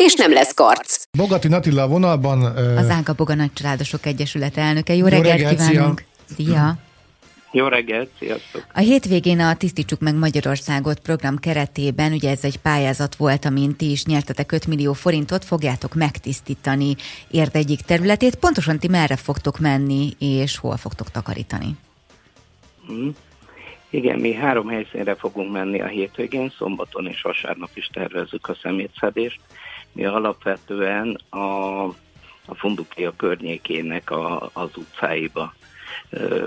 és nem lesz karc. Bogati Natilla a vonalban. Az Ága Boga Nagycsaládosok Egyesület elnöke. Jó, Jó reggelt, reggelt kívánunk! Szia! szia. Jó reggelt, sziasztok! A hétvégén a Tisztítsuk meg Magyarországot program keretében, ugye ez egy pályázat volt, amin ti is nyertetek 5 millió forintot, fogjátok megtisztítani érd egyik területét. Pontosan ti merre fogtok menni, és hol fogtok takarítani? Hmm. Igen, mi három helyszínre fogunk menni a hétvégén, szombaton és vasárnap is tervezzük a szemétszedést. Mi alapvetően a, a Fundukia környékének a, az utcáiba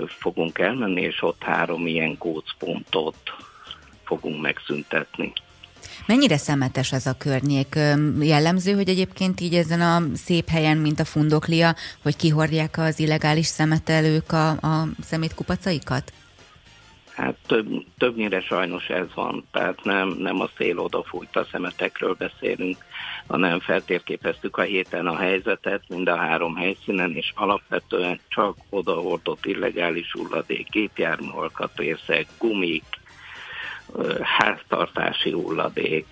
fogunk elmenni, és ott három ilyen gócpontot fogunk megszüntetni. Mennyire szemetes ez a környék? Jellemző, hogy egyébként így ezen a szép helyen, mint a Fundoklia, hogy kihordják az illegális szemetelők a, a szemétkupacaikat? Hát több, többnyire sajnos ez van, tehát nem, nem a szél odafújt a szemetekről beszélünk, hanem feltérképeztük a héten a helyzetet mind a három helyszínen, és alapvetően csak odahordott illegális hulladék, gépjármű alkatrészek, gumik, háztartási hulladék,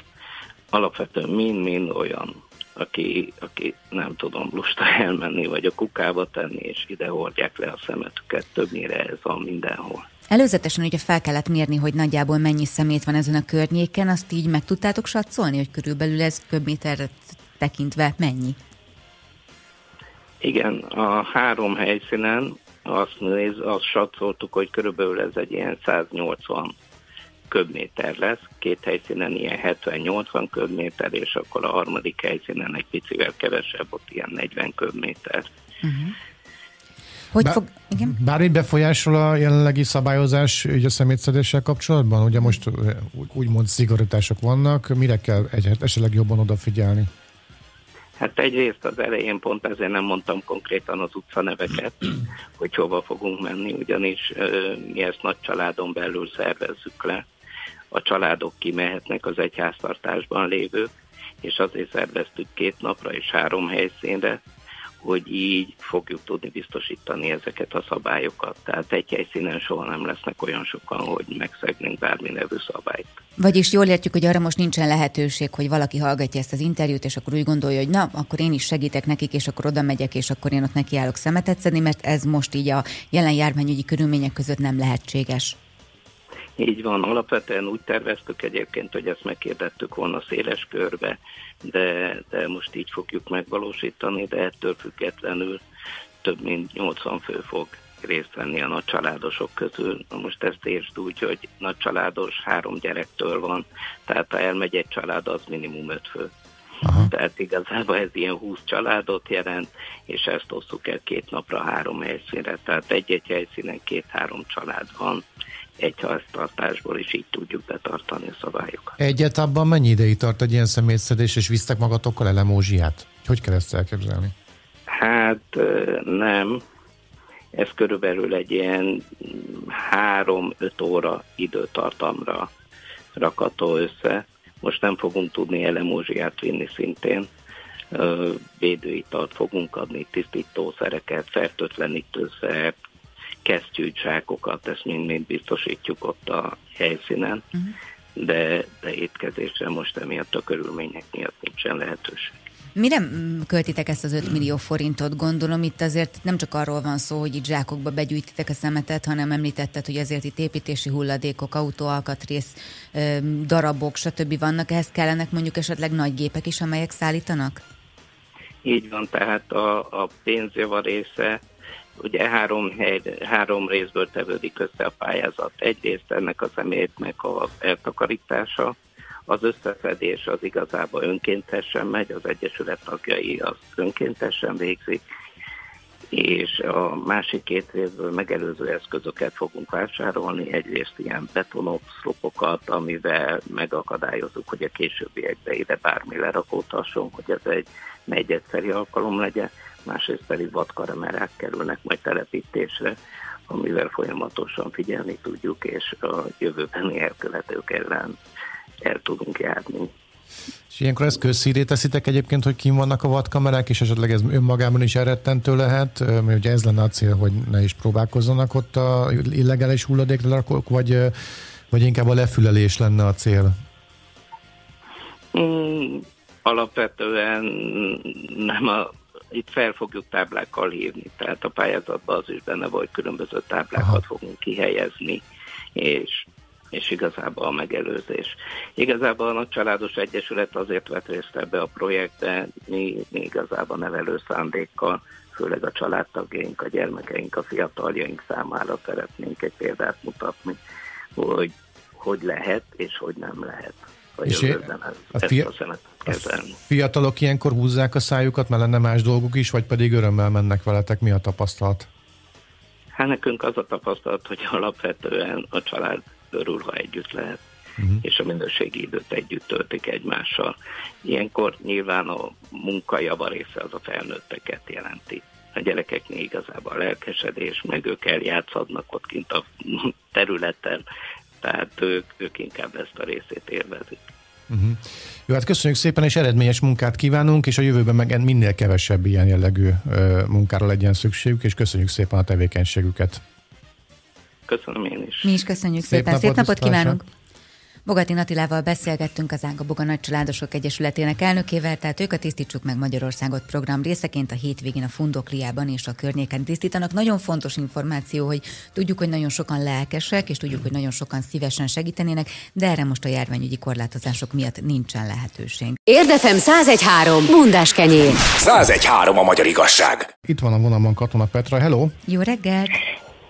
alapvetően mind-mind olyan, aki, aki nem tudom, lusta elmenni, vagy a kukába tenni, és ide hordják le a szemetüket, többnyire ez van mindenhol. Előzetesen ugye fel kellett mérni, hogy nagyjából mennyi szemét van ezen a környéken, azt így meg tudtátok satszolni, hogy körülbelül ez köbméterre tekintve mennyi? Igen, a három helyszínen azt, néz, azt satszoltuk, hogy körülbelül ez egy ilyen 180 köbméter lesz, két helyszínen ilyen 70-80 köbméter, és akkor a harmadik helyszínen egy picivel kevesebb, ott ilyen 40 köbméter. Uh-huh. Hogy Bár, fog... Igen? Bármi befolyásol a jelenlegi szabályozás ugye a szemétszedéssel kapcsolatban? Ugye most úgymond szigorítások vannak, mire kell egy, esetleg jobban odafigyelni? Hát egyrészt az elején pont ezért nem mondtam konkrétan az utcaneveket, hogy hova fogunk menni, ugyanis mi ezt nagy családon belül szervezzük le. A családok kimehetnek az egyháztartásban lévők, és azért szerveztük két napra és három helyszínre, hogy így fogjuk tudni biztosítani ezeket a szabályokat. Tehát egy helyszínen soha nem lesznek olyan sokan, hogy megszegnénk bármi nevű szabályt. Vagyis jól értjük, hogy arra most nincsen lehetőség, hogy valaki hallgatja ezt az interjút, és akkor úgy gondolja, hogy na, akkor én is segítek nekik, és akkor oda megyek, és akkor én ott nekiállok szemetet szedni, mert ez most így a jelen járványügyi körülmények között nem lehetséges. Így van, alapvetően úgy terveztük egyébként, hogy ezt megkérdettük volna széles körbe, de, de most így fogjuk megvalósítani, de ettől függetlenül több mint 80 fő fog részt venni a nagy családosok közül. Na most ezt értsd úgy, hogy nagy családos három gyerektől van, tehát ha elmegy egy család, az minimum öt fő. Aha. Tehát igazából ez ilyen 20 családot jelent, és ezt osszuk el két napra három helyszínre. Tehát egy-egy helyszínen két-három család van, egy háztartásból is így tudjuk betartani a szabályokat. Egyáltalán mennyi ideig tart egy ilyen szemétszedés, és visztek magatokkal elemózsiát? Hogy kell ezt elképzelni? Hát nem. Ez körülbelül egy ilyen három-öt óra időtartamra rakató össze. Most nem fogunk tudni elemózsiát vinni szintén. Védőitalt fogunk adni, tisztítószereket, fertőtlenítőszert, kesztyűcsákokat, ezt mind-mind biztosítjuk ott a helyszínen, uh-huh. de, de étkezésre most emiatt a körülmények miatt nincsen lehetőség. Mire költitek ezt az 5 millió forintot? Gondolom itt azért nem csak arról van szó, hogy itt zsákokba begyűjtitek a szemetet, hanem említetted, hogy azért itt építési hulladékok, autóalkatrész, darabok, stb. vannak. Ehhez kellenek mondjuk esetleg nagy gépek is, amelyek szállítanak? Így van, tehát a, a pénzjava része Ugye három, három részből tevődik össze a pályázat. Egyrészt ennek a személyeknek a eltakarítása, az összeszedés az igazából önkéntesen megy, az Egyesület tagjai az önkéntesen végzik, és a másik két részből megelőző eszközöket fogunk vásárolni, egyrészt ilyen betonoxlopokat, amivel megakadályozzuk, hogy a későbbiekbe ide bármi lerakódhasson, hogy ez egy megy egyszeri alkalom legyen, másrészt pedig vadkaramerák kerülnek majd telepítésre, amivel folyamatosan figyelni tudjuk, és a jövőbeni elkövetők ellen el tudunk járni. És ilyenkor ezt közszíré teszitek egyébként, hogy kim vannak a vadkamerák, és esetleg ez önmagában is elrettentő lehet, mert ugye ez lenne a cél, hogy ne is próbálkozzanak ott a illegális hulladéklerakók, vagy, vagy inkább a lefülelés lenne a cél? Mm, alapvetően nem a itt fel fogjuk táblákkal hívni, tehát a pályázatban az is benne volt, különböző táblákat Aha. fogunk kihelyezni, és és igazából a megelőzés. Igazából a Nagy Családos Egyesület azért vett részt ebbe a projektbe, mi, mi igazából nevelő szándékkal, főleg a családtagjaink, a gyermekeink, a fiataljaink számára szeretnénk egy példát mutatni, hogy hogy lehet és hogy nem lehet a és ez, a, fia- a, a fiatalok ilyenkor húzzák a szájukat, mert lenne más dolguk is, vagy pedig örömmel mennek veletek? Mi a tapasztalat? Hát nekünk az a tapasztalat, hogy alapvetően a család örül, ha együtt lehet, uh-huh. és a minőségi időt együtt töltik egymással. Ilyenkor nyilván a munka java része az a felnőtteket jelenti. A gyerekeknél igazából a lelkesedés, meg ők eljátszadnak ott kint a területen, tehát ők, ők inkább ezt a részét élvezik. Uh-huh. Jó, hát köszönjük szépen, és eredményes munkát kívánunk, és a jövőben meg minél kevesebb ilyen jellegű munkára legyen szükségük, és köszönjük szépen a tevékenységüket. Köszönöm én is. Mi is köszönjük szép szépen. Napot, Szép napot kívánunk. Bogati Natilával beszélgettünk az Ága Boga Nagycsaládosok Egyesületének elnökével, tehát ők a Tisztítsuk meg Magyarországot program részeként a hétvégén a Fundokliában és a környéken tisztítanak. Nagyon fontos információ, hogy tudjuk, hogy nagyon sokan lelkesek, és tudjuk, hogy nagyon sokan szívesen segítenének, de erre most a járványügyi korlátozások miatt nincsen lehetőség. Érdefem 1013. Bundás kenyér. 1013 a magyar igazság. Itt van a vonalban Katona Petra. Hello! Jó reggelt!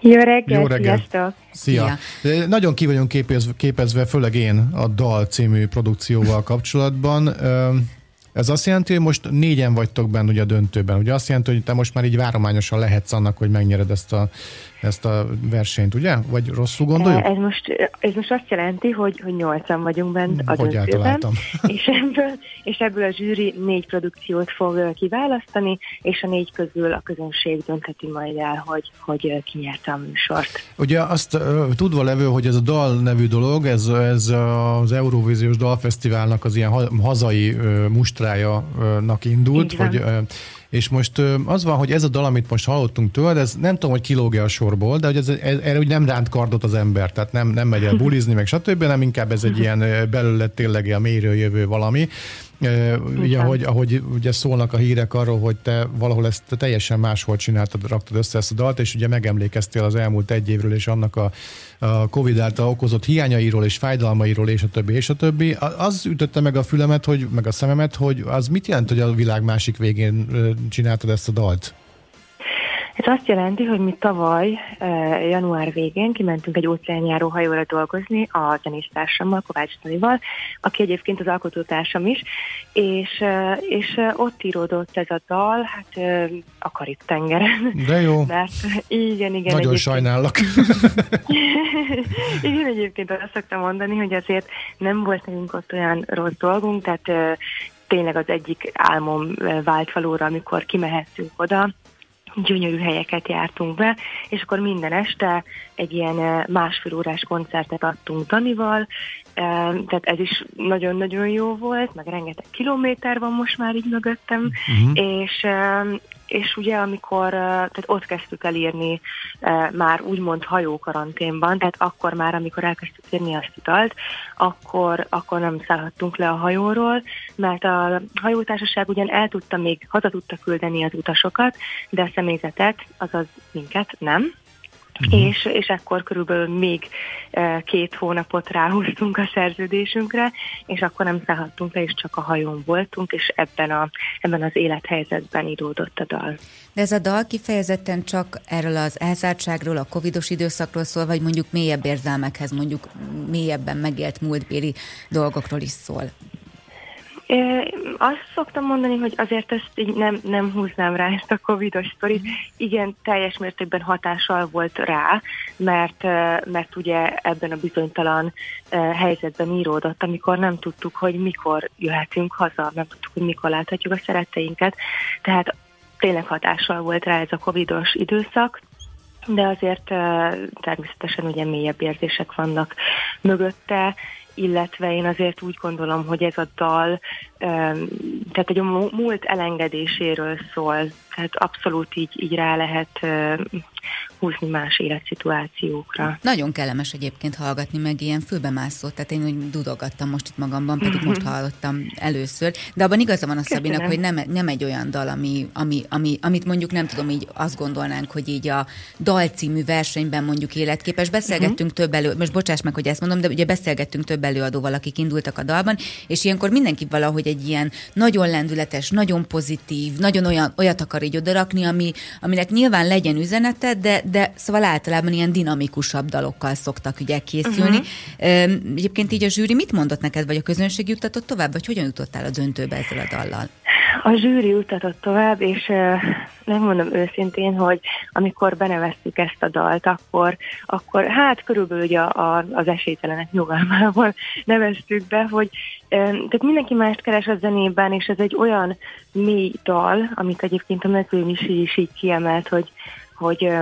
Jó reggelt, Jó reggelt. sziasztok! Szia! Szia. Nagyon ki vagyunk képezve, képezve, főleg én a Dal című produkcióval kapcsolatban. Ez azt jelenti, hogy most négyen vagytok benne ugye a döntőben. Ugye azt jelenti, hogy te most már így várományosan lehetsz annak, hogy megnyered ezt a ezt a versenyt, ugye? Vagy rosszul gondoljuk? Ez most, ez most azt jelenti, hogy, hogy nyolcan vagyunk bent a hogy döntőben, és ebből, és ebből a zsűri négy produkciót fog kiválasztani, és a négy közül a közönség döntheti majd el, hogy, hogy ki nyerte a műsort. Ugye azt tudva levő, hogy ez a dal nevű dolog, ez, ez az Eurovíziós Dalfesztiválnak az ilyen hazai mustrájának indult, hogy és most az van, hogy ez a dal, amit most hallottunk tőled, ez nem tudom, hogy kilógja a sorból, de hogy ez, ez, erre úgy nem ránt kardot az ember, tehát nem, nem megy el bulizni, meg stb., nem inkább ez egy ilyen belőle tényleg a mélyről jövő valami. Ugye, ahogy, ahogy ugye szólnak a hírek arról, hogy te valahol ezt teljesen máshol csináltad, raktad össze ezt a dalt, és ugye megemlékeztél az elmúlt egy évről és annak a, a Covid által okozott hiányairól és fájdalmairól, és a többi, és a többi. Az ütötte meg a fülemet, hogy, meg a szememet, hogy az mit jelent, hogy a világ másik végén csináltad ezt a dalt? Ez azt jelenti, hogy mi tavaly, január végén kimentünk egy óceánjáró hajóra dolgozni a zenésztársammal, Kovács Tanival, aki egyébként az alkotótársam is, és, és ott íródott ez a dal, hát a Karib-tengeren. De jó. Mert, igen, igen. Nagyon egyébként... sajnállak. igen, egyébként azt szoktam mondani, hogy azért nem volt nekünk ott olyan rossz dolgunk, tehát tényleg az egyik álmom vált valóra, amikor kimehettünk oda, gyönyörű helyeket jártunk be, és akkor minden este egy ilyen másfél órás koncertet adtunk Danival, tehát ez is nagyon-nagyon jó volt, meg rengeteg kilométer van most már így mögöttem, uh-huh. és, és ugye amikor, tehát ott kezdtük el írni már úgymond hajókaranténban, tehát akkor már, amikor elkezdtük írni azt a dalt, akkor, akkor nem szállhattunk le a hajóról, mert a hajótársaság ugyan el tudta még, haza tudta küldeni az utasokat, de a személyzetet, azaz minket nem, Uh-huh. És, és ekkor körülbelül még e, két hónapot ráhúztunk a szerződésünkre, és akkor nem szállhattunk le, és csak a hajón voltunk, és ebben, a, ebben az élethelyzetben íródott a dal. De ez a dal kifejezetten csak erről az elzártságról, a covidos időszakról szól, vagy mondjuk mélyebb érzelmekhez, mondjuk mélyebben megélt múltbéli dolgokról is szól? Azt szoktam mondani, hogy azért ezt így nem, nem húznám rá ezt a covidos sztorit. Igen, teljes mértékben hatással volt rá, mert, mert ugye ebben a bizonytalan helyzetben íródott, amikor nem tudtuk, hogy mikor jöhetünk haza, nem tudtuk, hogy mikor láthatjuk a szeretteinket. Tehát tényleg hatással volt rá ez a covidos időszak de azért természetesen ugye mélyebb érzések vannak mögötte, illetve én azért úgy gondolom, hogy ez a dal, tehát egy múlt elengedéséről szól, tehát abszolút így, így rá lehet húzni más életszituációkra. Nagyon kellemes egyébként hallgatni meg ilyen fülbemászó, tehát én úgy dudogattam most itt magamban, pedig mm-hmm. most hallottam először, de abban igaza van a Szabinak, hogy nem, nem egy olyan dal, ami, ami, ami, amit mondjuk nem tudom, így azt gondolnánk, hogy így a dalcímű versenyben mondjuk életképes. Beszélgettünk mm-hmm. több elő, most bocsáss meg, hogy ezt mondom, de ugye beszélgettünk több előadóval, akik indultak a dalban, és ilyenkor mindenki valahogy egy ilyen nagyon lendületes, nagyon pozitív, nagyon olyan, olyat akar így odarakni, ami, aminek nyilván legyen üzenete, de, de szóval általában ilyen dinamikusabb dalokkal szoktak ugye készülni. Uh-huh. Egyébként így a zsűri mit mondott neked, vagy a közönség juttatott tovább, vagy hogyan jutottál a döntőbe ezzel a dallal? A zsűri juttatott tovább, és megmondom őszintén, hogy amikor beneveztük ezt a dalt, akkor, akkor hát körülbelül ugye a, az esélytelenek nyugalmával neveztük be, hogy tehát mindenki mást keres a zenében, és ez egy olyan mély dal, amit egyébként a mezőmisi is így kiemelt, hogy, hogy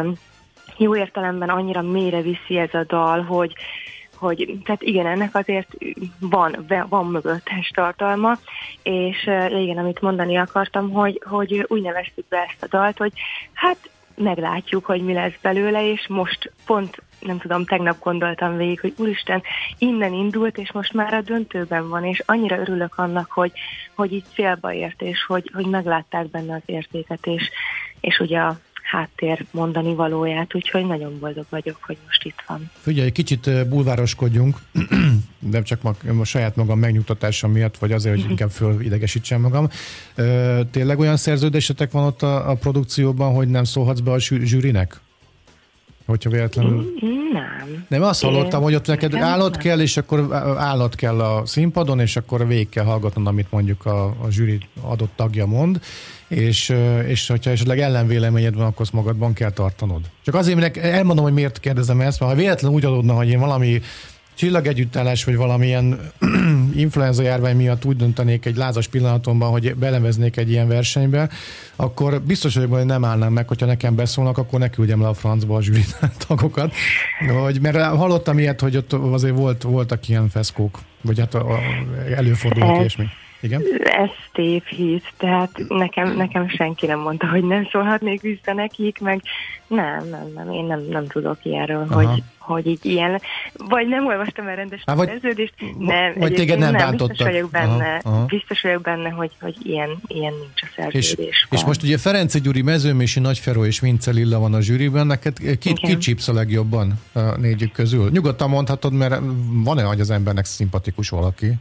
jó értelemben annyira mélyre viszi ez a dal, hogy, hogy tehát igen, ennek azért van, van mögöttes tartalma, és igen, amit mondani akartam, hogy, hogy úgy neveztük be ezt a dalt, hogy hát meglátjuk, hogy mi lesz belőle, és most pont nem tudom, tegnap gondoltam végig, hogy úristen, innen indult, és most már a döntőben van, és annyira örülök annak, hogy, hogy így célba ért, és hogy, hogy meglátták benne az értéket, és, és ugye a háttér mondani valóját, úgyhogy nagyon boldog vagyok, hogy most itt van. Figyelj, kicsit bulvároskodjunk, de csak a saját magam megnyugtatása miatt, vagy azért, hogy inkább fölidegesítsem magam. Tényleg olyan szerződésetek van ott a, a produkcióban, hogy nem szólhatsz be a zsűrinek? Hogyha véletlenül... Nem. Nem, azt hallottam, hogy ott neked állat kell, és akkor állat kell a színpadon, és akkor végig kell hallgatnod, amit mondjuk a, a zsűri adott tagja mond, és, és hogyha esetleg ellenvéleményed van, akkor azt magadban kell tartanod. Csak azért, mert elmondom, hogy miért kérdezem ezt, mert ha véletlenül úgy adódna, hogy én valami csillagegyüttállás, vagy valamilyen influenza járvány miatt úgy döntenék egy lázas pillanatomban, hogy beleveznék egy ilyen versenybe, akkor biztos vagyok, hogy nem állnám meg, hogyha nekem beszólnak, akkor ne küldjem le a francba a zsűri tagokat. Hogy, mert hallottam ilyet, hogy ott azért volt, voltak ilyen feszkók, vagy hát előfordulnak és mi. Igen? Ez tévhit, tehát nekem, nekem senki nem mondta, hogy nem szólhatnék vissza nekik, meg nem, nem, nem, én nem, nem tudok ilyenről, hogy, hogy így ilyen, vagy nem olvastam el rendes Há, vagy, szerződést, nem, vagy téged nem, nem biztos vagyok benne, aha, aha. biztos vagyok benne, hogy, hogy ilyen, ilyen nincs a szerződés. És, és most ugye Ferenci Gyuri, Mezőmési Nagyferó és Vince Lilla van a zsűriben, neked ki, ki csípsz a legjobban a négyük közül? Nyugodtan mondhatod, mert van-e, hogy az embernek szimpatikus valaki?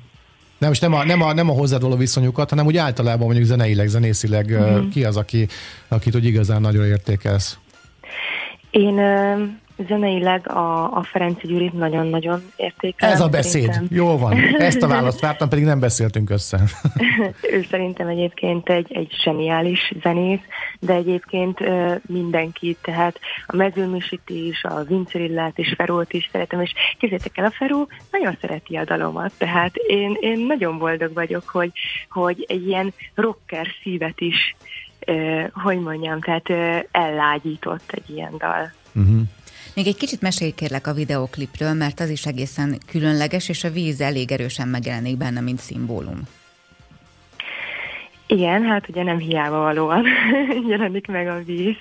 Nem, most nem a, nem, a, nem a hozzád való viszonyukat, hanem úgy általában mondjuk zeneileg, zenészileg mm-hmm. ki az, aki, akit úgy igazán nagyon értékelsz? Én zeneileg a, a Ferenci Gyurit nagyon-nagyon értékelem. Ez a beszéd. Szerintem. Jó van. Ezt a választ vártam, pedig nem beszéltünk össze. ő szerintem egyébként egy, egy zseniális zenész, de egyébként mindenki, tehát a mezőműsit is, a Vincerillát és Ferót is szeretem, és kézzétek el, a Feró nagyon szereti a dalomat, tehát én, én nagyon boldog vagyok, hogy, hogy egy ilyen rocker szívet is hogy mondjam, tehát ellágyított egy ilyen dal. Uh-huh. Még egy kicsit mesélj kérlek a videoklipről, mert az is egészen különleges, és a víz elég erősen megjelenik benne, mint szimbólum. Igen, hát ugye nem hiába valóan jelenik meg a víz.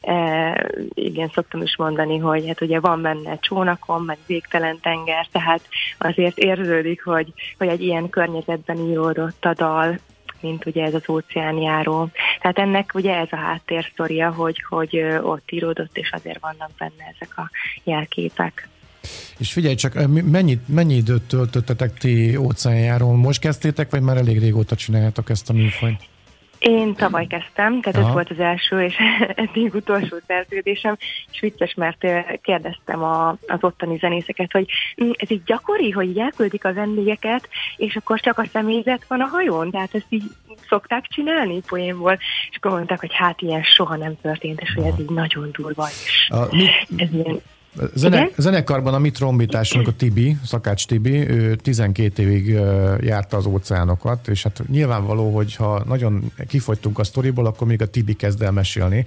E, igen, szoktam is mondani, hogy hát ugye van benne csónakon, meg végtelen tenger, tehát azért érződik, hogy, hogy egy ilyen környezetben íródott a dal, mint ugye ez az óceánjáró. Tehát ennek ugye ez a háttérsztoria, hogy, hogy ott íródott, és azért vannak benne ezek a jelképek. És figyelj csak, mennyi, mennyi időt töltöttetek ti óceánjárón? Most kezdtétek, vagy már elég régóta csináljátok ezt a műfajt? Én tavaly kezdtem, tehát Aha. ez volt az első és eddig utolsó szerződésem, és vicces, mert kérdeztem a, az ottani zenészeket, hogy hm, ez így gyakori, hogy elküldik a vendégeket, és akkor csak a személyzet van a hajón, tehát ezt így szokták csinálni poénból, és akkor mondták, hogy hát ilyen soha nem történt, és hogy ez így nagyon durva is. A, mi, ez ilyen Zene, zenekarban a mi trombitásunk, a Tibi, Szakács Tibi, ő 12 évig járta az óceánokat, és hát nyilvánvaló, hogy ha nagyon kifogytunk a sztoriból, akkor még a Tibi kezd el mesélni.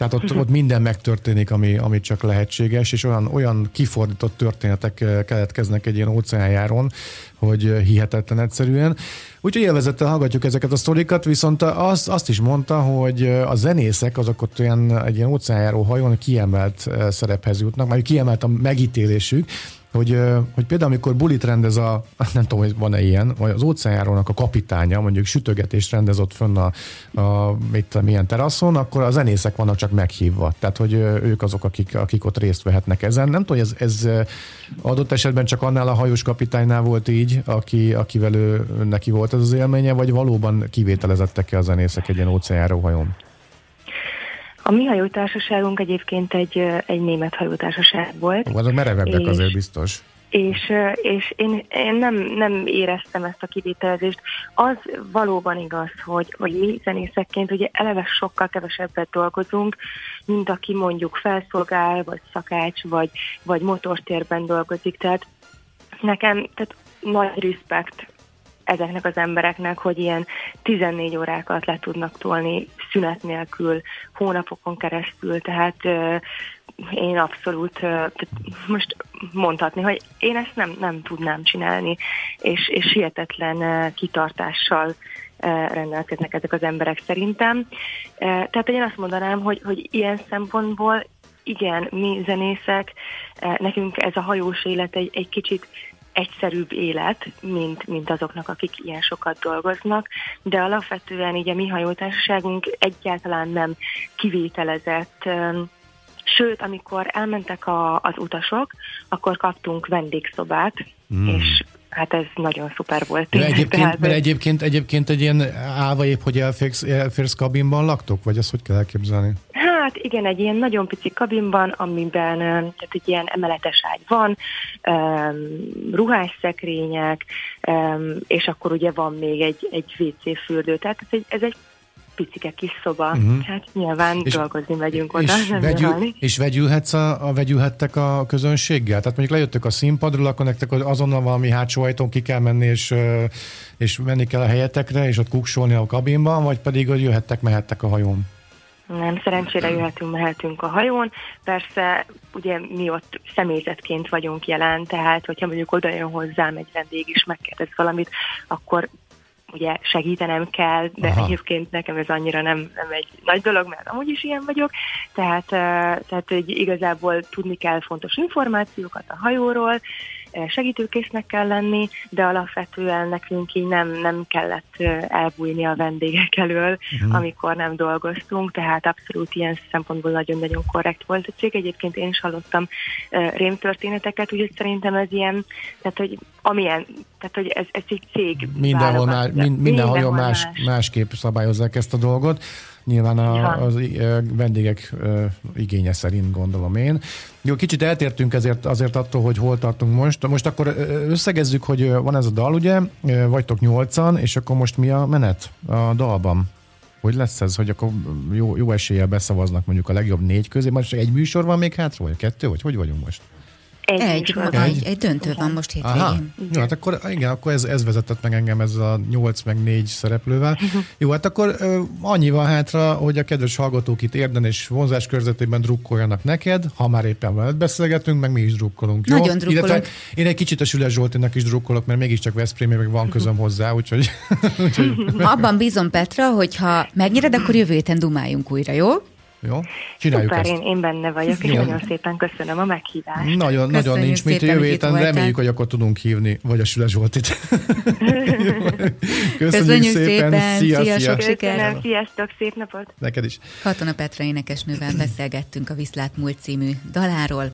Tehát ott, ott minden megtörténik, ami, ami csak lehetséges, és olyan, olyan kifordított történetek keletkeznek egy ilyen óceánjáron, hogy hihetetlen egyszerűen. Úgyhogy élvezettel hallgatjuk ezeket a sztorikat, viszont azt, azt is mondta, hogy a zenészek azok ott olyan egy ilyen óceánjáró hajón kiemelt szerephez jutnak, majd kiemelt a megítélésük, hogy, hogy például amikor bulit rendez a, nem tudom, hogy van-e ilyen, vagy az óceánjárónak a kapitánya, mondjuk sütögetést rendez ott fönn a, a mit, milyen teraszon, akkor a zenészek vannak csak meghívva. Tehát, hogy ők azok, akik, akik ott részt vehetnek ezen. Nem tudom, hogy ez, ez adott esetben csak annál a hajós kapitánynál volt így, aki, akivel ő, neki volt ez az élménye, vagy valóban kivételezettek-e a zenészek egy ilyen óceánjáró hajón? A mi hajótársaságunk egyébként egy, egy német hajótársaság volt. Azok merevebbek azért biztos. És, és én, én nem, nem éreztem ezt a kivételezést. Az valóban igaz, hogy, hogy mi zenészekként ugye eleve sokkal kevesebbet dolgozunk, mint aki mondjuk felszolgál, vagy szakács, vagy, vagy motortérben dolgozik. Tehát nekem tehát nagy respekt ezeknek az embereknek, hogy ilyen 14 órákat le tudnak tolni szünet nélkül, hónapokon keresztül, tehát én abszolút most mondhatni, hogy én ezt nem, nem tudnám csinálni, és, és hihetetlen kitartással rendelkeznek ezek az emberek szerintem. Tehát én azt mondanám, hogy, hogy ilyen szempontból igen, mi zenészek, nekünk ez a hajós élet egy, egy kicsit egyszerűbb élet, mint, mint azoknak, akik ilyen sokat dolgoznak, de alapvetően így a mi hajótársaságunk egyáltalán nem kivételezett Sőt, amikor elmentek a, az utasok, akkor kaptunk vendégszobát, mm. és hát ez nagyon szuper volt. Mert egyébként, Tehát, mert egyébként, egyébként egy ilyen állva épp, hogy elférsz, elférsz kabinban laktok, vagy ezt hogy kell elképzelni? Hát igen, egy ilyen nagyon pici kabinban, amiben tehát egy ilyen emeletes ágy van, ruhásszekrények, um, és akkor ugye van még egy, egy WC fürdő. Tehát ez egy, ez egy picike kis szoba. Uh-huh. Hát nyilván és, dolgozni megyünk oda, és nem vegyül, És vegyülhetsz a, a, vegyülhettek a közönséggel? Tehát mondjuk lejöttök a színpadról, akkor nektek azonnal valami hátsó ajtón ki kell menni, és, és menni kell a helyetekre, és ott kuksolni a kabinban, vagy pedig, hogy jöhettek, mehettek a hajón? Nem, szerencsére jöhetünk, mehetünk a hajón. Persze, ugye mi ott személyzetként vagyunk jelen, tehát hogyha mondjuk oda jön hozzám egy vendég is megkérdez valamit, akkor ugye segítenem kell, de Aha. egyébként nekem ez annyira nem, nem egy nagy dolog, mert amúgy is ilyen vagyok, tehát, tehát hogy igazából tudni kell fontos információkat a hajóról, segítőkésznek kell lenni, de alapvetően nekünk így nem, nem kellett elbújni a vendégek elől, uh-huh. amikor nem dolgoztunk, tehát abszolút ilyen szempontból nagyon-nagyon korrekt volt a cég. Egyébként én is hallottam rémtörténeteket, úgyhogy szerintem ez ilyen, tehát hogy amilyen, tehát hogy ez, ez egy cég. Mindenhol, már, mind, mindenhol más, más. másképp szabályozzák ezt a dolgot. Nyilván a, az vendégek igénye szerint gondolom én. Jó, kicsit eltértünk ezért, azért attól, hogy hol tartunk most. Most akkor összegezzük, hogy van ez a dal, ugye? Vagytok nyolcan, és akkor most mi a menet a dalban? Hogy lesz ez, hogy akkor jó, jó eséllyel beszavaznak mondjuk a legjobb négy közé, most egy műsor van még hátra, vagy kettő, vagy hogy vagyunk most? Egy, egy, egy, egy döntő van most hétvégén. Aha. Jó, hát akkor igen, akkor ez, ez vezetett meg engem ez a 8 meg 4 szereplővel. Jó, hát akkor annyi van hátra, hogy a kedves hallgatók itt érden és vonzás körzetében drukkoljanak neked, ha már éppen veled beszélgetünk, meg mi is drukkolunk. Jó? Nagyon drukkolunk. Illetve én egy kicsit a Süles Zsoltinak is drukkolok, mert mégiscsak Veszprém, meg van közöm hozzá, úgyhogy... úgyhogy... Abban bízom Petra, hogy ha megnyered, akkor jövő héten dumáljunk újra, jó? Jó? Csináljuk Szuper, ezt. Én, én benne vagyok, és Jó. nagyon szépen köszönöm a meghívást. Nagyon, nagyon nincs mit jövő héten, reméljük, hogy akkor tudunk hívni, vagy a Süle Zsoltit. Köszönjük, Köszönjük szépen, szépen. Szia, szia. Sok sikert. Sziasztok, szép napot. Neked is. Katona Petra énekesnővel beszélgettünk a Viszlát Múlt című daláról.